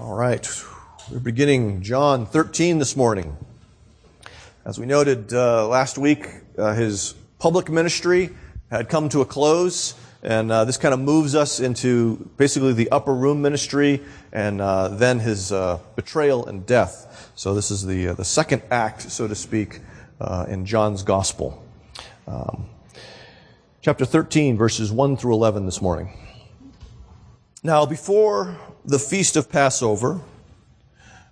All right. We're beginning John 13 this morning. As we noted uh, last week, uh, his public ministry had come to a close, and uh, this kind of moves us into basically the upper room ministry and uh, then his uh, betrayal and death. So this is the, uh, the second act, so to speak, in John's gospel. Um, chapter 13, verses 1 through 11 this morning. Now, before the feast of Passover,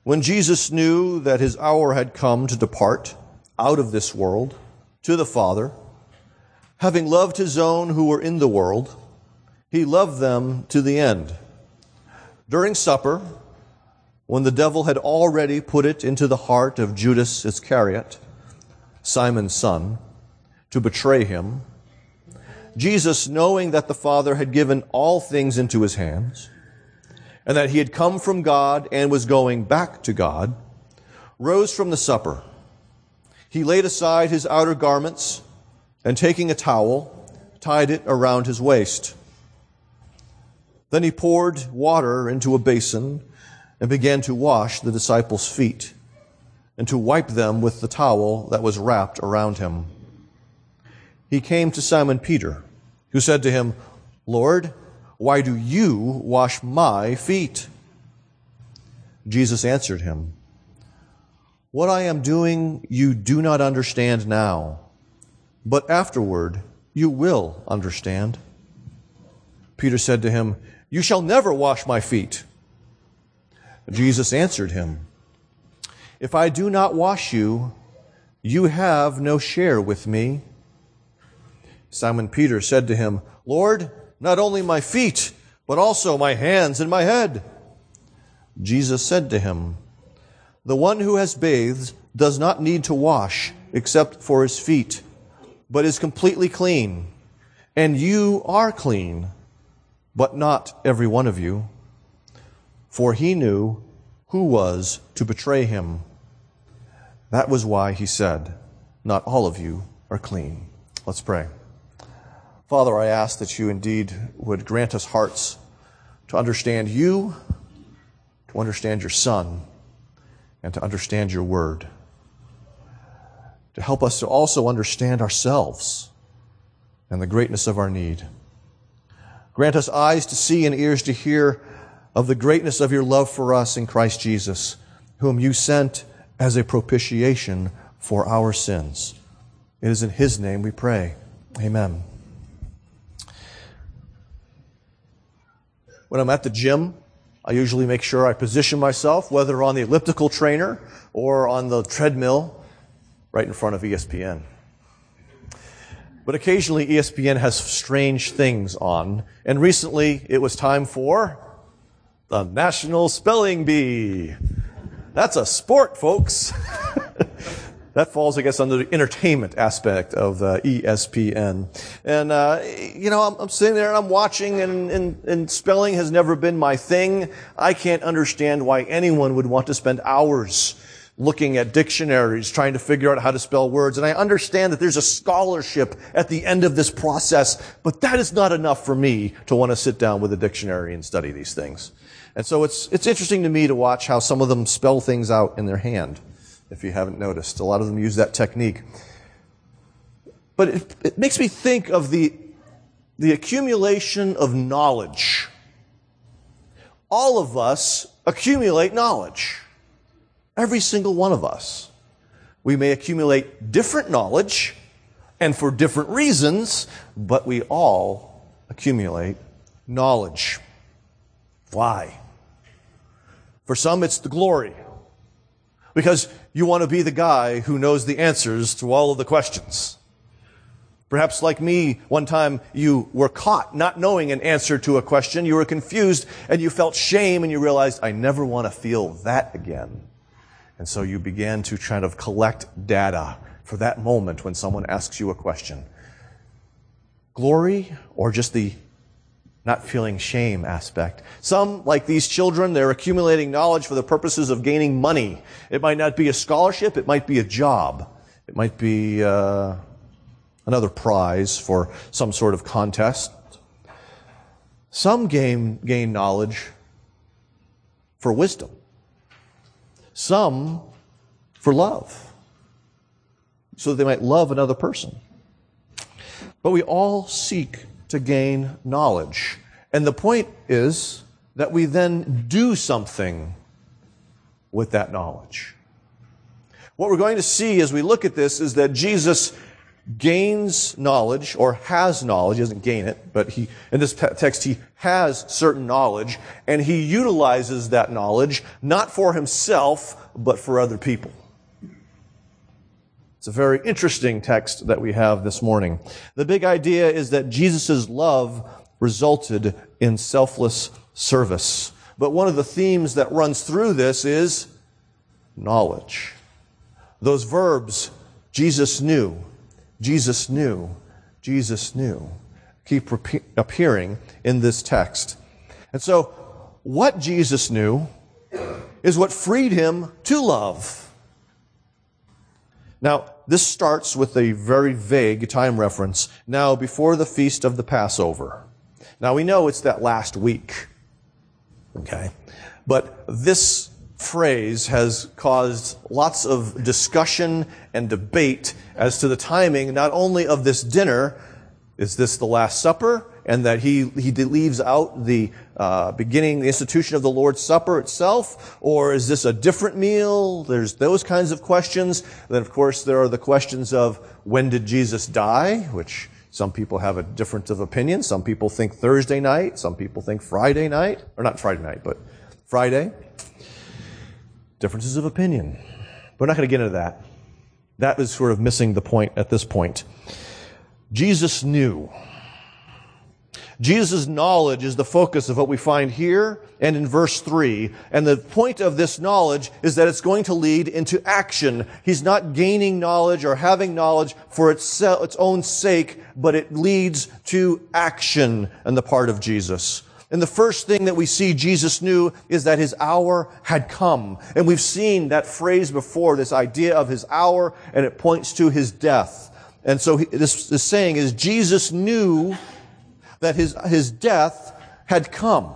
when Jesus knew that his hour had come to depart out of this world to the Father, having loved his own who were in the world, he loved them to the end. During supper, when the devil had already put it into the heart of Judas Iscariot, Simon's son, to betray him, Jesus, knowing that the Father had given all things into his hands, and that he had come from God and was going back to God, rose from the supper. He laid aside his outer garments and taking a towel, tied it around his waist. Then he poured water into a basin and began to wash the disciples' feet and to wipe them with the towel that was wrapped around him. He came to Simon Peter, who said to him, Lord, why do you wash my feet? Jesus answered him, What I am doing you do not understand now, but afterward you will understand. Peter said to him, You shall never wash my feet. Jesus answered him, If I do not wash you, you have no share with me. Simon Peter said to him, Lord, not only my feet, but also my hands and my head. Jesus said to him, The one who has bathed does not need to wash except for his feet, but is completely clean. And you are clean, but not every one of you. For he knew who was to betray him. That was why he said, Not all of you are clean. Let's pray. Father, I ask that you indeed would grant us hearts to understand you, to understand your Son, and to understand your word. To help us to also understand ourselves and the greatness of our need. Grant us eyes to see and ears to hear of the greatness of your love for us in Christ Jesus, whom you sent as a propitiation for our sins. It is in his name we pray. Amen. When I'm at the gym, I usually make sure I position myself, whether on the elliptical trainer or on the treadmill, right in front of ESPN. But occasionally ESPN has strange things on, and recently it was time for the National Spelling Bee. That's a sport, folks. that falls, I guess, under the entertainment aspect of uh, ESPN. And, uh, you know, I'm, I'm, sitting there and I'm watching and, and, and spelling has never been my thing. I can't understand why anyone would want to spend hours looking at dictionaries, trying to figure out how to spell words. And I understand that there's a scholarship at the end of this process, but that is not enough for me to want to sit down with a dictionary and study these things. And so it's, it's interesting to me to watch how some of them spell things out in their hand if you haven't noticed. A lot of them use that technique. But it, it makes me think of the, the accumulation of knowledge. All of us accumulate knowledge. Every single one of us. We may accumulate different knowledge and for different reasons, but we all accumulate knowledge. Why? For some, it's the glory because you want to be the guy who knows the answers to all of the questions. Perhaps like me, one time you were caught not knowing an answer to a question. You were confused and you felt shame and you realized, I never want to feel that again. And so you began to kind of collect data for that moment when someone asks you a question. Glory or just the not feeling shame aspect. Some, like these children, they're accumulating knowledge for the purposes of gaining money. It might not be a scholarship, it might be a job. It might be uh, another prize for some sort of contest. Some gain, gain knowledge for wisdom, some for love, so that they might love another person. But we all seek to gain knowledge. And the point is that we then do something with that knowledge. What we're going to see as we look at this is that Jesus gains knowledge or has knowledge. He doesn't gain it, but he, in this text, he has certain knowledge and he utilizes that knowledge not for himself, but for other people. It's a very interesting text that we have this morning. The big idea is that Jesus' love resulted in selfless service. But one of the themes that runs through this is knowledge. Those verbs, Jesus knew, Jesus knew, Jesus knew, keep appearing in this text. And so, what Jesus knew is what freed him to love. Now, this starts with a very vague time reference. Now, before the feast of the Passover. Now, we know it's that last week. Okay? But this phrase has caused lots of discussion and debate as to the timing, not only of this dinner, is this the Last Supper, and that he, he leaves out the uh, beginning, the institution of the Lord's Supper itself, or is this a different meal? There's those kinds of questions. Then, of course, there are the questions of when did Jesus die, which some people have a difference of opinion. Some people think Thursday night. Some people think Friday night, or not Friday night, but Friday differences of opinion. We're not going to get into that. That is sort of missing the point at this point. Jesus knew. Jesus' knowledge is the focus of what we find here and in verse 3. And the point of this knowledge is that it's going to lead into action. He's not gaining knowledge or having knowledge for its, own sake, but it leads to action on the part of Jesus. And the first thing that we see Jesus knew is that his hour had come. And we've seen that phrase before, this idea of his hour, and it points to his death. And so this, this saying is Jesus knew that his, his death had come.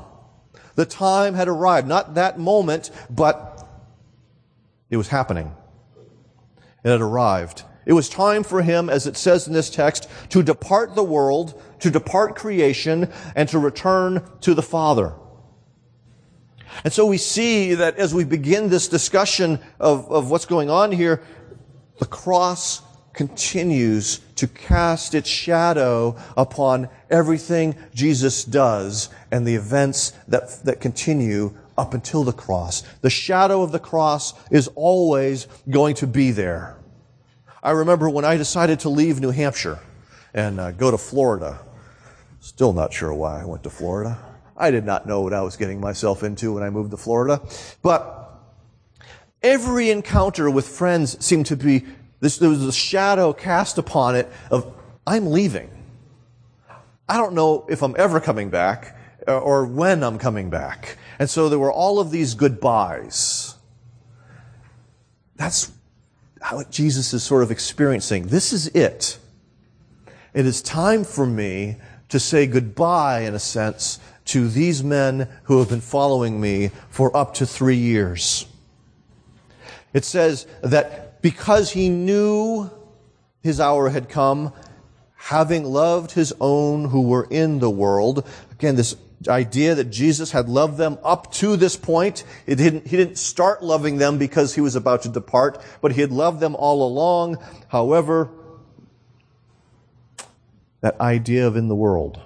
The time had arrived. Not that moment, but it was happening. It had arrived. It was time for him, as it says in this text, to depart the world, to depart creation, and to return to the Father. And so we see that as we begin this discussion of, of what's going on here, the cross continues to cast its shadow upon everything Jesus does and the events that, that continue up until the cross. The shadow of the cross is always going to be there. I remember when I decided to leave New Hampshire and uh, go to Florida. Still not sure why I went to Florida. I did not know what I was getting myself into when I moved to Florida. But every encounter with friends seemed to be, this, there was a shadow cast upon it of, I'm leaving. I don't know if I'm ever coming back uh, or when I'm coming back. And so there were all of these goodbyes. That's what Jesus is sort of experiencing. This is it. It is time for me to say goodbye, in a sense, to these men who have been following me for up to three years. It says that because he knew his hour had come, having loved his own who were in the world, again, this idea that Jesus had loved them up to this point. Didn't, he didn't start loving them because he was about to depart, but he had loved them all along. However, that idea of in the world.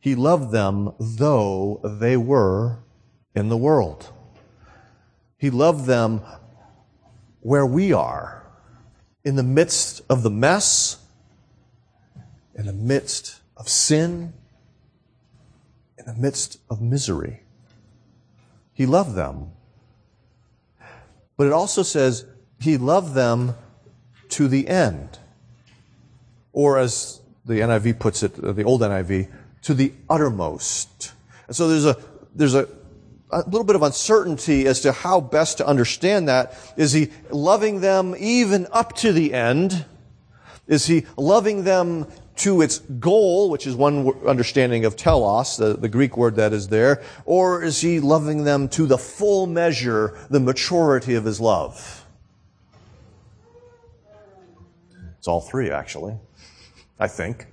He loved them though they were in the world. He loved them where we are, in the midst of the mess, in the midst of sin, in the midst of misery. He loved them. But it also says he loved them to the end. Or as the NIV puts it, the old NIV, to the uttermost. And so there's a, there's a, a little bit of uncertainty as to how best to understand that. Is he loving them even up to the end? Is he loving them to its goal, which is one understanding of telos, the, the Greek word that is there, or is he loving them to the full measure, the maturity of his love? It's all three, actually, I think.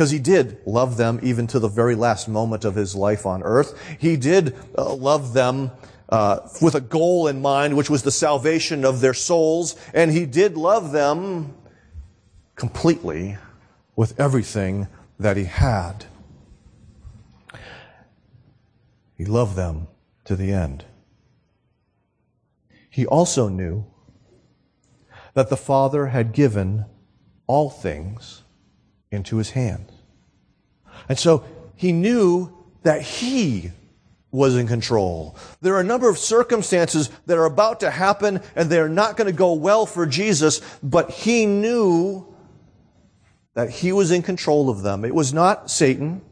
Because he did love them even to the very last moment of his life on earth. He did uh, love them uh, with a goal in mind, which was the salvation of their souls. And he did love them completely with everything that he had. He loved them to the end. He also knew that the Father had given all things into his hands. And so he knew that he was in control. There are a number of circumstances that are about to happen and they're not going to go well for Jesus, but he knew that he was in control of them. It was not Satan.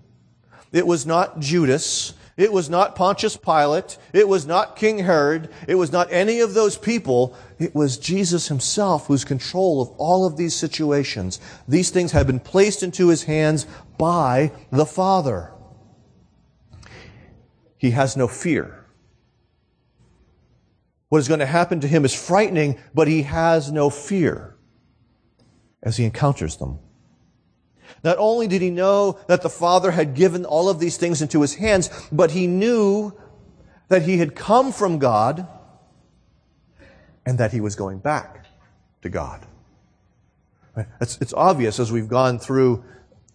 It was not Judas. It was not Pontius Pilate. It was not King Herod. It was not any of those people. It was Jesus himself who's control of all of these situations. These things had been placed into his hands by the Father. He has no fear. What is going to happen to him is frightening, but he has no fear as he encounters them. Not only did he know that the Father had given all of these things into his hands, but he knew that he had come from God and that he was going back to God. It's, it's obvious as we've gone through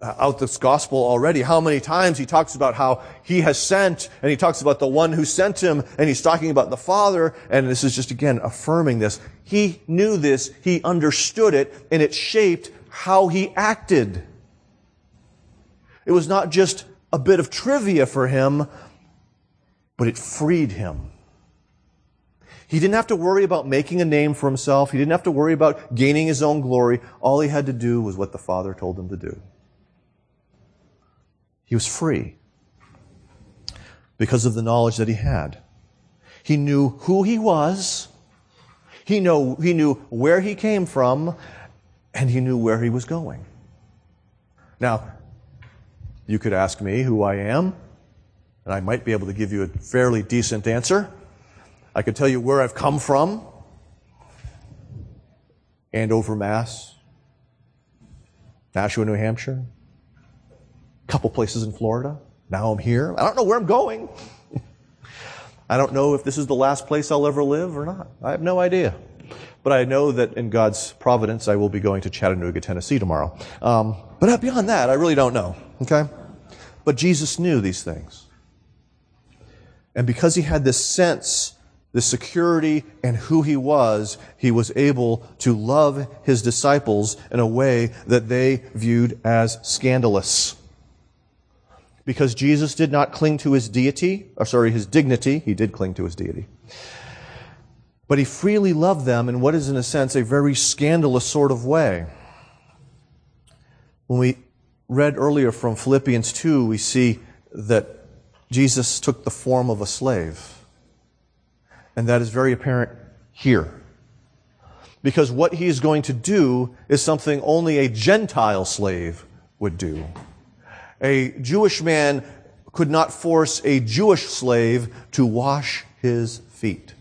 Uh, out this gospel already how many times he talks about how he has sent and he talks about the one who sent him and he's talking about the father and this is just again affirming this he knew this he understood it and it shaped how he acted it was not just a bit of trivia for him, but it freed him. He didn't have to worry about making a name for himself. He didn't have to worry about gaining his own glory. All he had to do was what the Father told him to do. He was free because of the knowledge that he had. He knew who he was. He knew, he knew where he came from and he knew where he was going. Now, you could ask me who I am, and I might be able to give you a fairly decent answer. I could tell you where I've come from Andover, Mass, Nashua, New Hampshire, a couple places in Florida. Now I'm here. I don't know where I'm going. I don't know if this is the last place I'll ever live or not. I have no idea. But I know that in God's providence, I will be going to Chattanooga, Tennessee tomorrow. Um, but beyond that, I really don't know. Okay? But Jesus knew these things. And because he had this sense, this security, and who he was, he was able to love his disciples in a way that they viewed as scandalous. Because Jesus did not cling to his deity, or sorry, his dignity, he did cling to his deity. But he freely loved them in what is, in a sense, a very scandalous sort of way. When we read earlier from Philippians 2, we see that Jesus took the form of a slave. And that is very apparent here. Because what he is going to do is something only a Gentile slave would do. A Jewish man could not force a Jewish slave to wash his feet.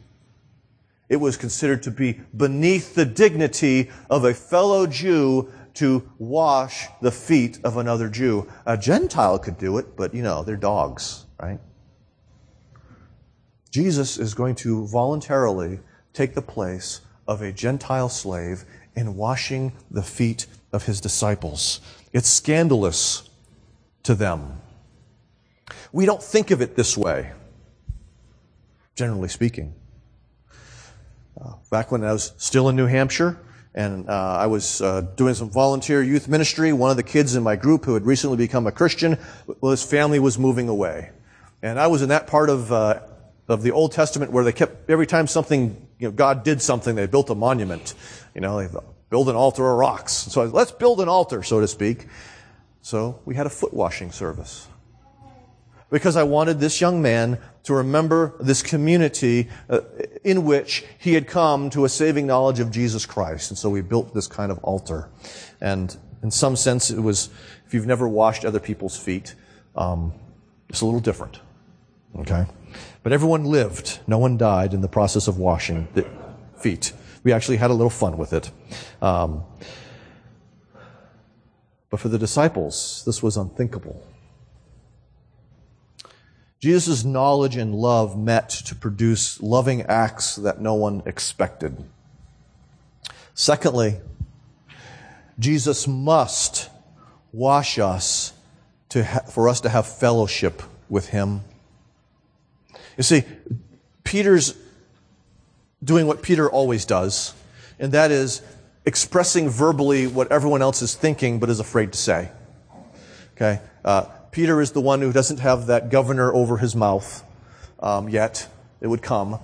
It was considered to be beneath the dignity of a fellow Jew to wash the feet of another Jew. A Gentile could do it, but you know, they're dogs, right? Jesus is going to voluntarily take the place of a Gentile slave in washing the feet of his disciples. It's scandalous to them. We don't think of it this way, generally speaking. Uh, back when I was still in New Hampshire, and uh, I was uh, doing some volunteer youth ministry. One of the kids in my group who had recently become a Christian, well, his family was moving away, and I was in that part of uh, of the Old Testament where they kept every time something, you know, God did something, they built a monument. You know, they build an altar of rocks. So let's build an altar, so to speak. So we had a foot washing service because I wanted this young man to remember this community uh, in which he had come to a saving knowledge of Jesus Christ. And so we built this kind of altar. And In some sense, it was, if you've never washed other people's feet, um, it's a little different. Okay? But everyone lived. No one died in the process of washing the feet. We actually had a little fun with it. Um, but for the disciples, this was unthinkable. Jesus' knowledge and love met to produce loving acts that no one expected. Secondly, Jesus must wash us to ha- for us to have fellowship with Him. You see, Peter's doing what Peter always does, and that is expressing verbally what everyone else is thinking but is afraid to say. Okay? Uh, Peter is the one who doesn't have that governor over his mouth um, yet. It would come.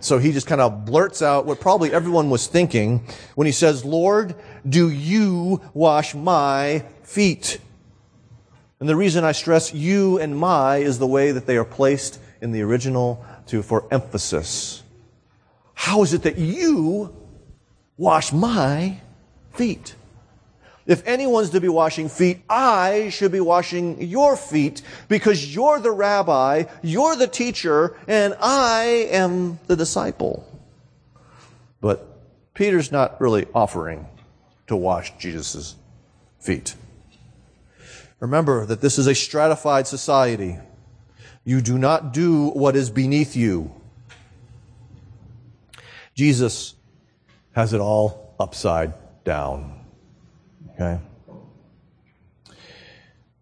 So he just kind of blurts out what probably everyone was thinking when he says, Lord, do you wash my feet? And the reason I stress you and my is the way that they are placed in the original to, for emphasis. How is it that you wash my feet? If anyone's to be washing feet, I should be washing your feet because you're the rabbi, you're the teacher, and I am the disciple. But Peter's not really offering to wash Jesus' feet. Remember that this is a stratified society. You do not do what is beneath you. Jesus has it all upside down. Okay?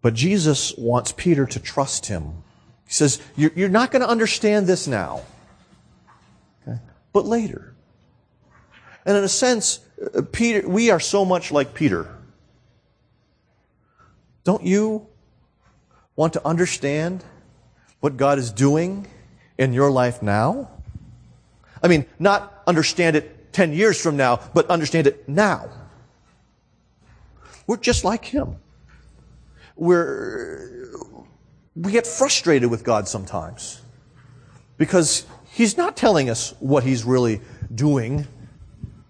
But Jesus wants Peter to trust him. He says, You're not going to understand this now, okay? but later. And in a sense, uh, Peter, we are so much like Peter. Don't you want to understand what God is doing in your life now? I mean, not understand it 10 years from now, but understand it now. We're just like him. We're, we get frustrated with God sometimes because he's not telling us what he's really doing,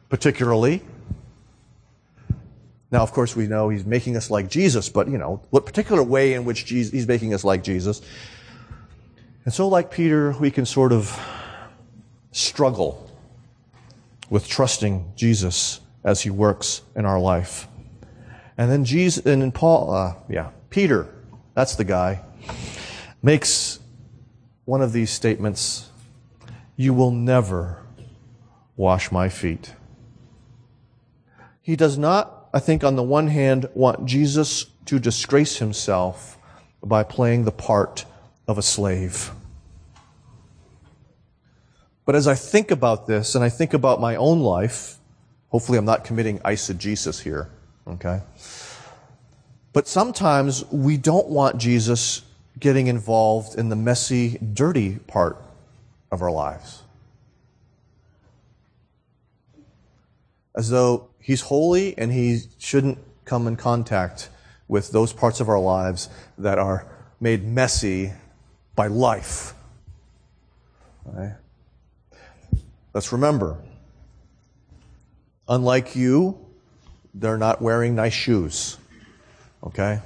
particularly. Now, of course, we know he's making us like Jesus, but you know, what particular way in which Jesus, he's making us like Jesus. And so, like Peter, we can sort of struggle with trusting Jesus as he works in our life. And then Jesus, and then Paul, uh, yeah, Peter, that's the guy, makes one of these statements You will never wash my feet. He does not, I think, on the one hand, want Jesus to disgrace himself by playing the part of a slave. But as I think about this and I think about my own life, hopefully I'm not committing eisegesis here. Okay? But sometimes we don't want Jesus getting involved in the messy, dirty part of our lives. As though he's holy and he shouldn't come in contact with those parts of our lives that are made messy by life. Right? Let's remember, unlike you, they're not wearing nice shoes. Okay?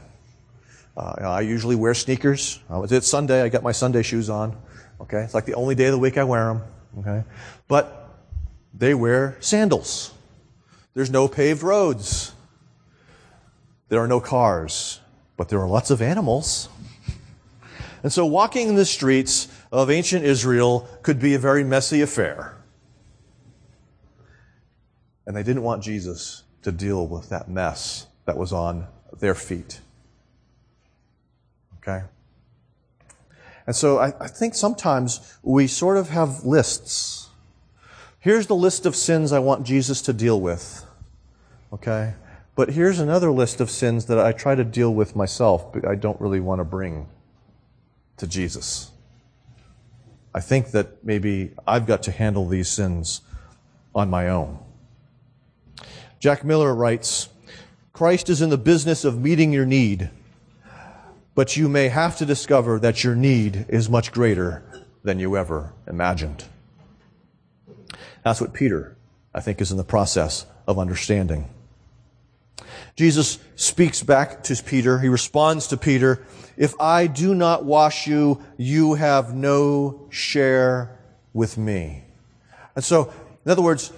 Uh, I usually wear sneakers. Uh, it's Sunday, I got my Sunday shoes on. Okay? It's like the only day of the week I wear them. Okay? But they wear sandals. There's no paved roads. There are no cars, but there are lots of animals. And so walking in the streets of ancient Israel could be a very messy affair. And they didn't want Jesus to deal with that mess that was on their feet. Okay? And so I, I, think sometimes we sort of have lists. Here's the list of sins I want Jesus to deal with. Okay? But here's another list of sins that I try to deal with myself, but I don't really want to bring to Jesus. I think that maybe I've got to handle these sins on my own. Jack Miller writes Christ is in the business of meeting your need, but you may have to discover that your need is much greater than you ever imagined. That's what Peter, I think, is in the process of understanding. Jesus speaks back to Peter. He responds to Peter, If I do not wash you, you have no share with me. And so, in other words,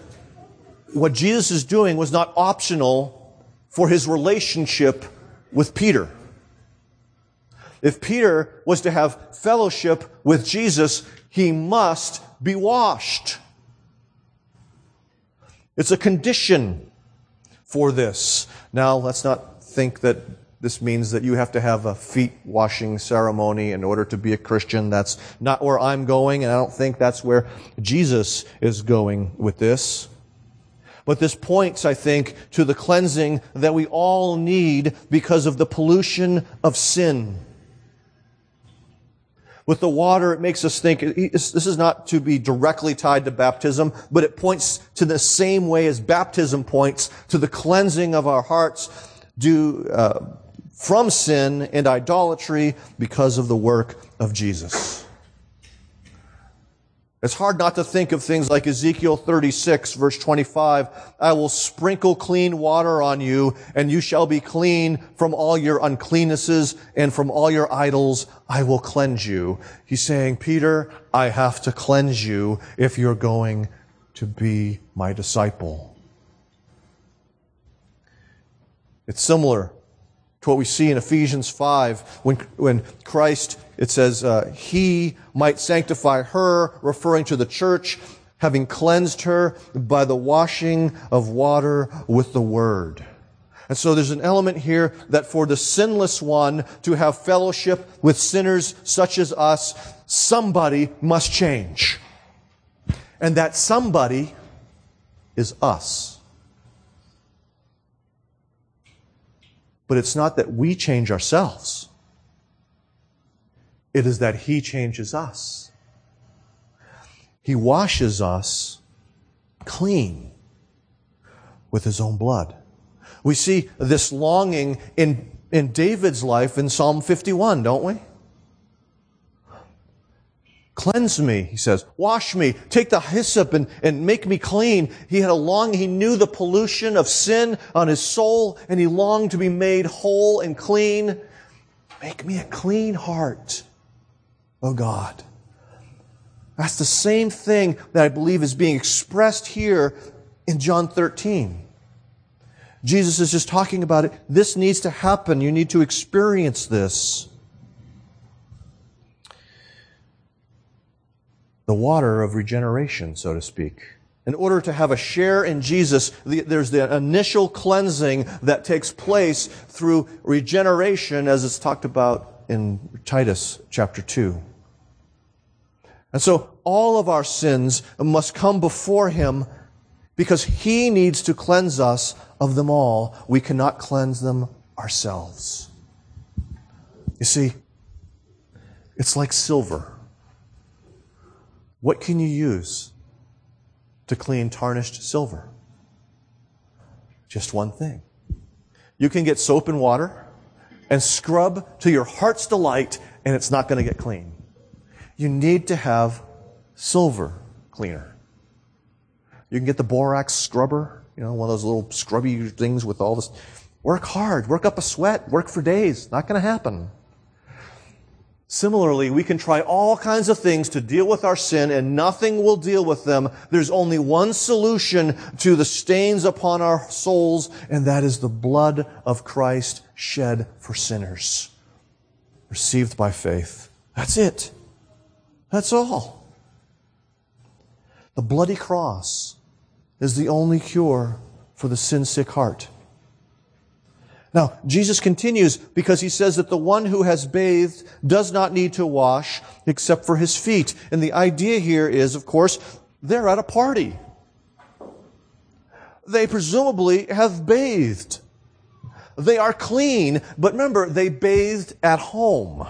what Jesus is doing was not optional for his relationship with Peter. If Peter was to have fellowship with Jesus, he must be washed. It's a condition for this. Now, let's not think that this means that you have to have a feet washing ceremony in order to be a Christian. That's not where I'm going, and I don't think that's where Jesus is going with this. But this points, I think, to the cleansing that we all need because of the pollution of sin. With the water, it makes us think, this is not to be directly tied to baptism, but it points to the same way as baptism points to the cleansing of our hearts due, uh, from sin and idolatry because of the work of Jesus. It's hard not to think of things like Ezekiel 36 verse 25. I will sprinkle clean water on you and you shall be clean from all your uncleannesses and from all your idols. I will cleanse you. He's saying, Peter, I have to cleanse you if you're going to be my disciple. It's similar to what we see in Ephesians 5 when, when Christ, it says, uh, He might sanctify her, referring to the church, having cleansed her by the washing of water with the word. And so there's an element here that for the sinless one to have fellowship with sinners such as us, somebody must change. And that somebody is us. But it's not that we change ourselves. It is that He changes us. He washes us clean with His own blood. We see this longing in, in David's life in Psalm 51, don't we? Cleanse me, he says. Wash me. Take the hyssop and, and make me clean. He had a long, he knew the pollution of sin on his soul and he longed to be made whole and clean. Make me a clean heart, oh God. That's the same thing that I believe is being expressed here in John 13. Jesus is just talking about it. This needs to happen. You need to experience this. the water of regeneration, so to speak. In order to have a share in Jesus, there's the initial cleansing that takes place through regeneration, as it's talked about in Titus chapter 2. And so all of our sins must come before Him because He needs to cleanse us of them all. We cannot cleanse them ourselves. You see, it's like silver. What can you use to clean tarnished silver? Just one thing. You can get soap and water and scrub to your heart's delight, and it's not going to get clean. You need to have silver cleaner. You can get the borax scrubber, you know, one of those little scrubby things with all this. Work hard, work up a sweat, work for days. Not going to happen. Similarly, we can try all kinds of things to deal with our sin and nothing will deal with them. There's only one solution to the stains upon our souls, and that is the blood of Christ shed for sinners, received by faith. That's it. That's all. The bloody cross is the only cure for the sin sick heart. Now, Jesus continues because he says that the one who has bathed does not need to wash except for his feet. And the idea here is, of course, they're at a party. They presumably have bathed. They are clean, but remember, they bathed at home.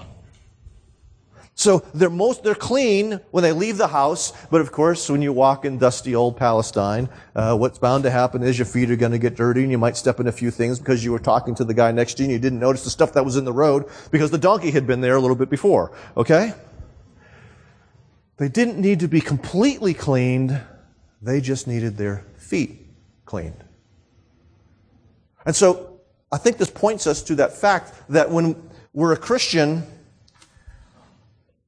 So they're most, they're clean when they leave the house, but of course, when you walk in dusty old Palestine, uh, what's bound to happen is your feet are going to get dirty and you might step in a few things because you were talking to the guy next to you and you didn't notice the stuff that was in the road because the donkey had been there a little bit before. Okay? They didn't need to be completely cleaned. They just needed their feet cleaned. And so I think this points us to that fact that when we're a Christian,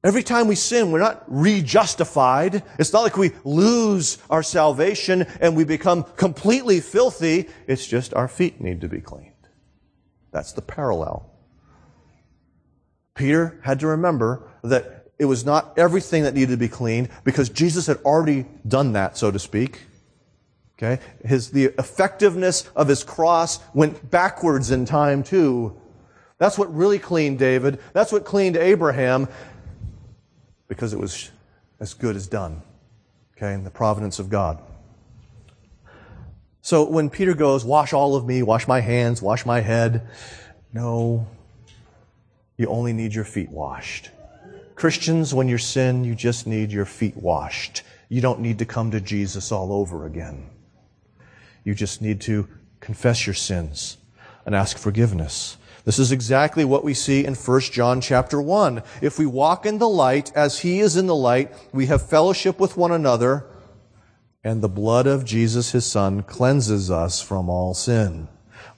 every time we sin, we're not re-justified. It's not like we lose our salvation and we become completely filthy. It's just our feet need to be cleaned. That's the parallel. Peter had to remember that it was not everything that needed to be cleaned because Jesus had already done that, so to speak. Okay? His, the effectiveness of his cross went backwards in time too. That's what really cleaned David. That's what cleaned Abraham because it was as good as done. Okay? In the providence of God. So when Peter goes, wash all of me, wash my hands, wash my head, no, you only need your feet washed. Christians, when you sin, you just need your feet washed. You don't need to come to Jesus all over again. You just need to confess your sins and ask forgiveness. This is exactly what we see in 1 John chapter 1. If we walk in the light as he is in the light, we have fellowship with one another, and the blood of Jesus his son cleanses us from all sin.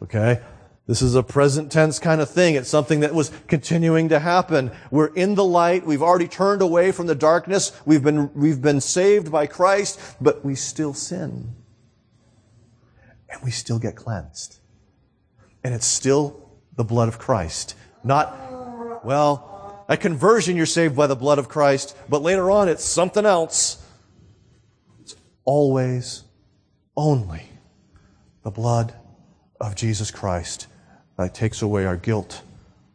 Okay? This is a present tense kind of thing. It's something that was continuing to happen. We're in the light. We've already turned away from the darkness. We've been, we've been saved by Christ, but we still sin. And we still get cleansed. And it's still the blood of Christ. Not, well, at conversion you're saved by the blood of Christ, but later on it's something else. It's always, only the blood of Jesus Christ that takes away our guilt,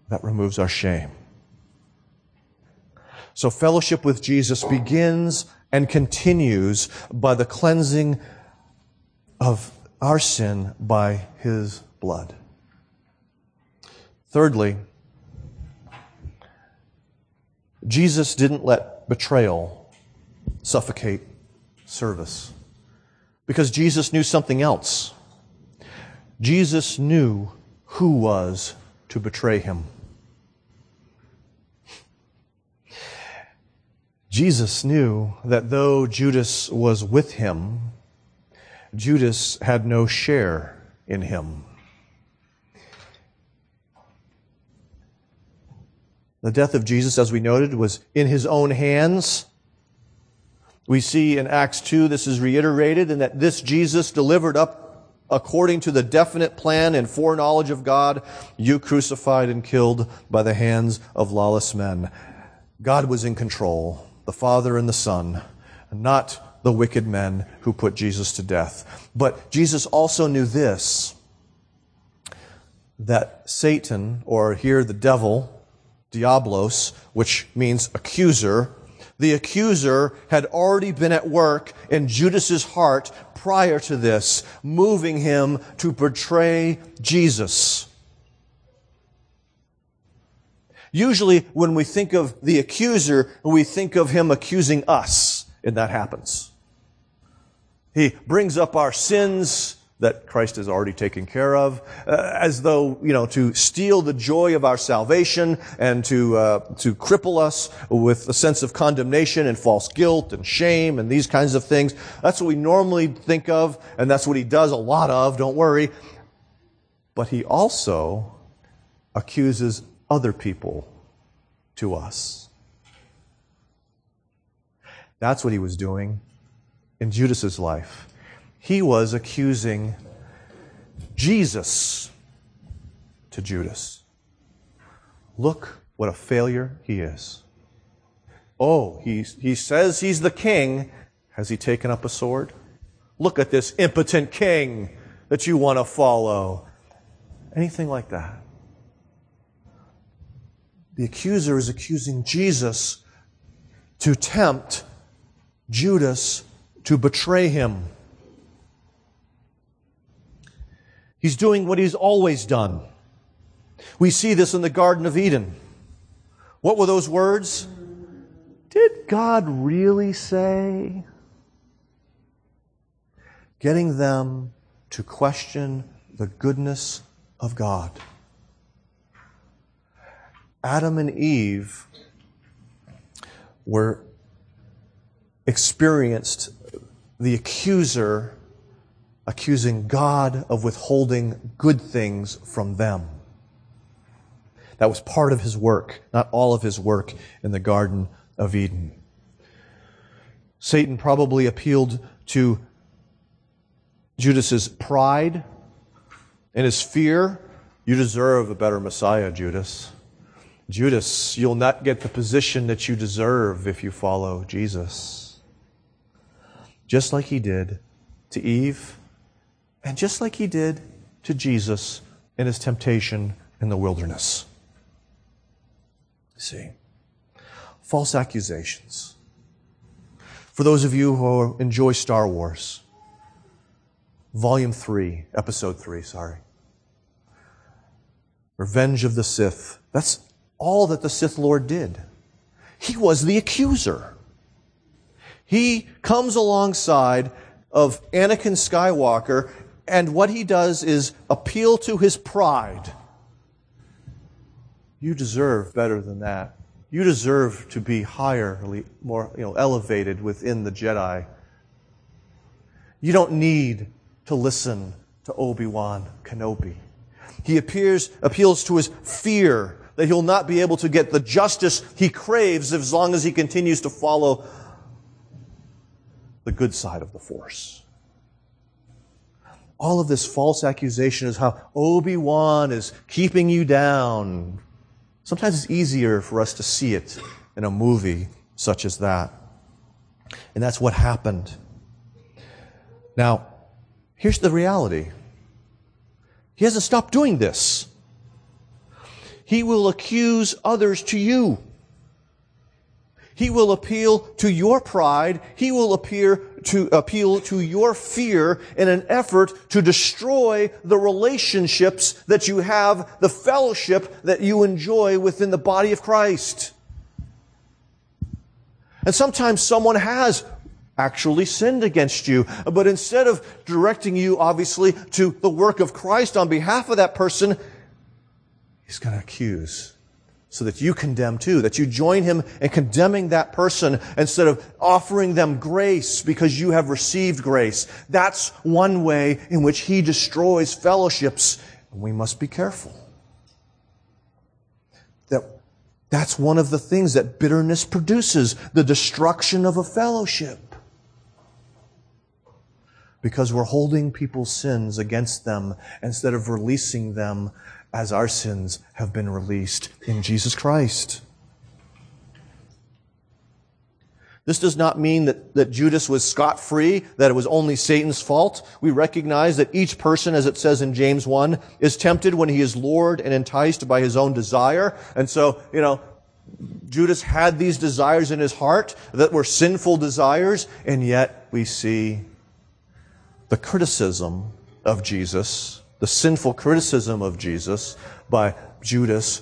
that removes our shame. So fellowship with Jesus begins and continues by the cleansing of our sin by his blood. Thirdly, Jesus didn't let betrayal suffocate service because Jesus knew something else. Jesus knew who was to betray him. Jesus knew that though Judas was with him, Judas had no share in him. The death of Jesus, as we noted, was in his own hands. We see in Acts 2, this is reiterated, and that this Jesus delivered up according to the definite plan and foreknowledge of God, you crucified and killed by the hands of lawless men. God was in control, the Father and the Son, not the wicked men who put Jesus to death. But Jesus also knew this that Satan, or here the devil, Diabolos, which means accuser, the accuser had already been at work in Judas's heart prior to this, moving him to betray Jesus. Usually, when we think of the accuser, we think of him accusing us, and that happens. He brings up our sins, that Christ has already taken care of, uh, as though, you know, to steal the joy of our salvation and to, uh, to cripple us with a sense of condemnation and false guilt and shame and these kinds of things. That's what we normally think of, and that's what he does a lot of, don't worry. But he also accuses other people to us. That's what he was doing in Judas's life he was accusing Jesus to Judas. Look what a failure he is. Oh, he, he says he's the king. Has he taken up a sword? Look at this impotent king that you want to follow. Anything like that. The accuser is accusing Jesus to tempt Judas to betray him. He's doing what he's always done. We see this in the Garden of Eden. What were those words? Did God really say? Getting them to question the goodness of God. Adam and Eve were experienced the accuser accusing God of withholding good things from them. That was part of his work, not all of his work in the Garden of Eden. Satan probably appealed to Judas's pride and his fear. You deserve a better Messiah, Judas. Judas, you'll not get the position that you deserve if you follow Jesus. Just like he did to Eve, and just like he did to Jesus in his temptation in the wilderness. See, false accusations. For those of you who enjoy Star Wars, Volume 3, Episode 3, sorry. Revenge of the Sith. That's all that the Sith Lord did. He was the accuser. He comes alongside of Anakin Skywalker, and what he does is appeal to his pride. You deserve better than that. You deserve to be higher, more you know, elevated within the Jedi. You don't need to listen to Obi-Wan Kenobi. He appears, appeals to his fear that he'll not be able to get the justice he craves as long as he continues to follow the good side of the force. All of this false accusation is how Obi-Wan is keeping you down. Sometimes it's easier for us to see it in a movie such as that. And that's what happened. Now, here's the reality. He hasn't stopped doing this he will accuse others to you. He will appeal to your pride. He will appear to appeal to your fear in an effort to destroy the relationships that you have, the fellowship that you enjoy within the body of Christ. And sometimes someone has actually sinned against you. But instead of directing you, obviously, to the work of Christ on behalf of that person, He's going to accuse so that you condemn too, that you join him in condemning that person instead of offering them grace because you have received grace. That's one way in which he destroys fellowships, and we must be careful. That that's one of the things that bitterness produces, the destruction of a fellowship. Because we're holding people's sins against them instead of releasing them as our sins have been released in Jesus Christ. This does not mean that, that Judas was scot free, that it was only Satan's fault. We recognize that each person, as it says in James 1, is tempted when he is lured and enticed by his own desire. And so, you know, Judas had these desires in his heart that were sinful desires, and yet we see the criticism of Jesus the sinful criticism of Jesus by Judas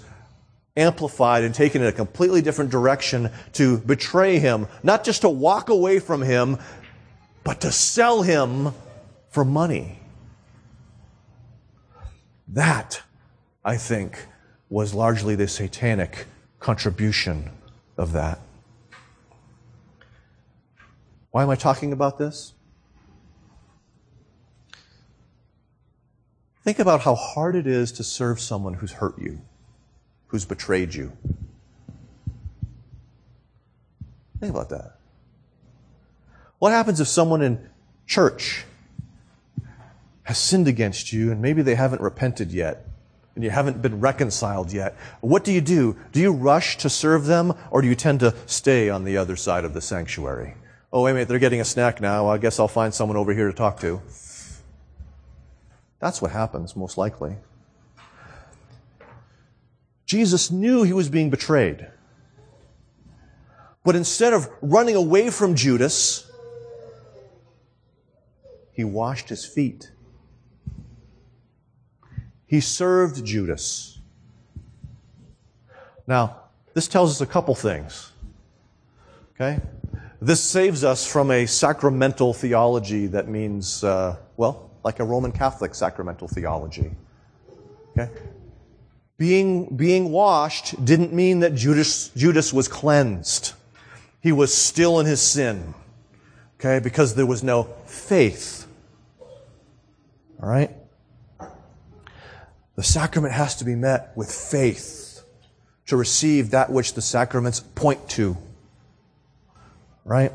amplified and taken in a completely different direction to betray him, not just to walk away from him, but to sell him for money. That, I think, was largely the satanic contribution of that. Why am I talking about this? Think about how hard it is to serve someone who's hurt you, who's betrayed you. Think about that. What happens if someone in church has sinned against you and maybe they haven't repented yet and you haven't been reconciled yet? What do you do? Do you rush to serve them or do you tend to stay on the other side of the sanctuary? Oh, wait a minute, they're getting a snack now. I guess I'll find someone over here to talk to. That's what happens, most likely. Jesus knew he was being betrayed. But instead of running away from Judas, he washed his feet. He served Judas. Now, this tells us a couple things. Okay? This saves us from a sacramental theology that means, uh, well, like a Roman Catholic sacramental theology. Okay? Being, being washed didn't mean that Judas, Judas was cleansed. He was still in his sin. Okay? Because there was no faith. All right? The sacrament has to be met with faith to receive that which the sacraments point to. Right?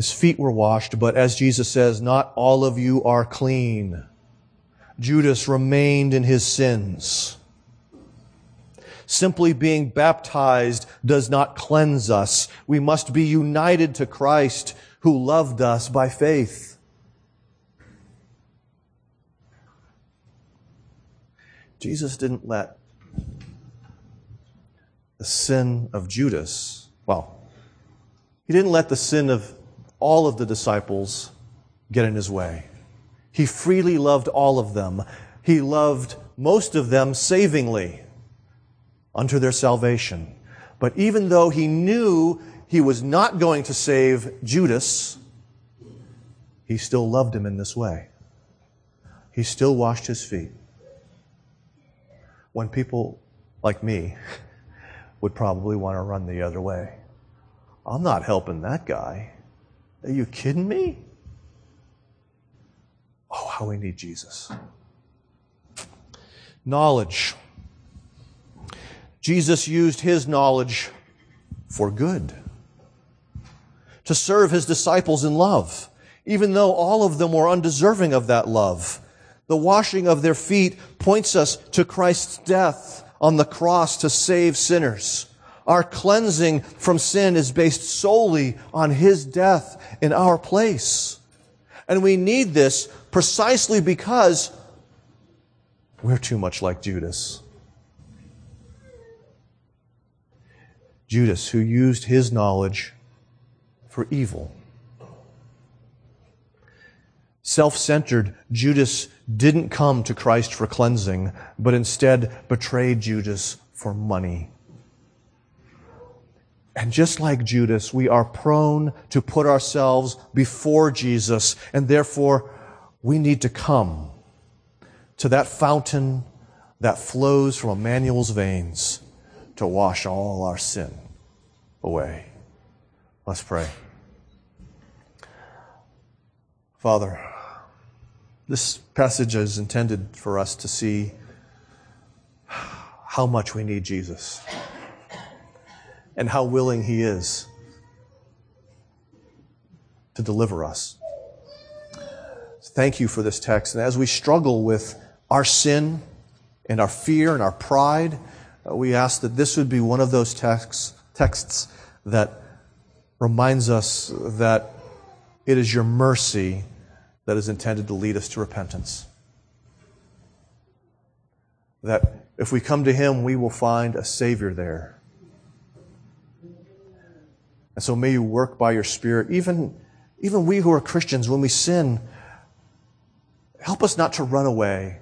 His feet were washed, but as Jesus says, not all of you are clean. Judas remained in his sins. Simply being baptized does not cleanse us. We must be united to Christ who loved us by faith. Jesus didn't let the sin of Judas, well, he didn't let the sin of all of the disciples get in his way. He freely loved all of them. He loved most of them savingly unto their salvation. But even though he knew he was not going to save Judas, he still loved him in this way. He still washed his feet. When people like me would probably want to run the other way. I'm not helping that guy. Are you kidding me? Oh, how we need Jesus. Knowledge. Jesus used his knowledge for good, to serve his disciples in love, even though all of them were undeserving of that love. The washing of their feet points us to Christ's death on the cross to save sinners. Our cleansing from sin is based solely on His death in our place. And we need this precisely because we're too much like Judas. Judas, who used his knowledge for evil. Self centered, Judas didn't come to Christ for cleansing, but instead betrayed Judas for money. And just like Judas, we are prone to put ourselves before Jesus, and therefore we need to come to that fountain that flows from Emmanuel's veins to wash all our sin away. Let's pray. Father, this passage is intended for us to see how much we need Jesus and how willing He is to deliver us. Thank you for this text. And as we struggle with our sin and our fear and our pride, uh, we ask that this would be one of those texts, texts that reminds us that it is your mercy that is intended to lead us to repentance. That if we come to Him, we will find a Savior there and so may you work by your Spirit. Even, even we who are Christians, when we sin, help us not to run away,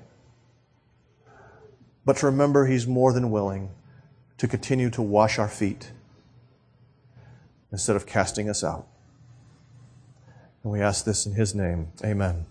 but to remember He's more than willing to continue to wash our feet instead of casting us out. And we ask this in His name. Amen.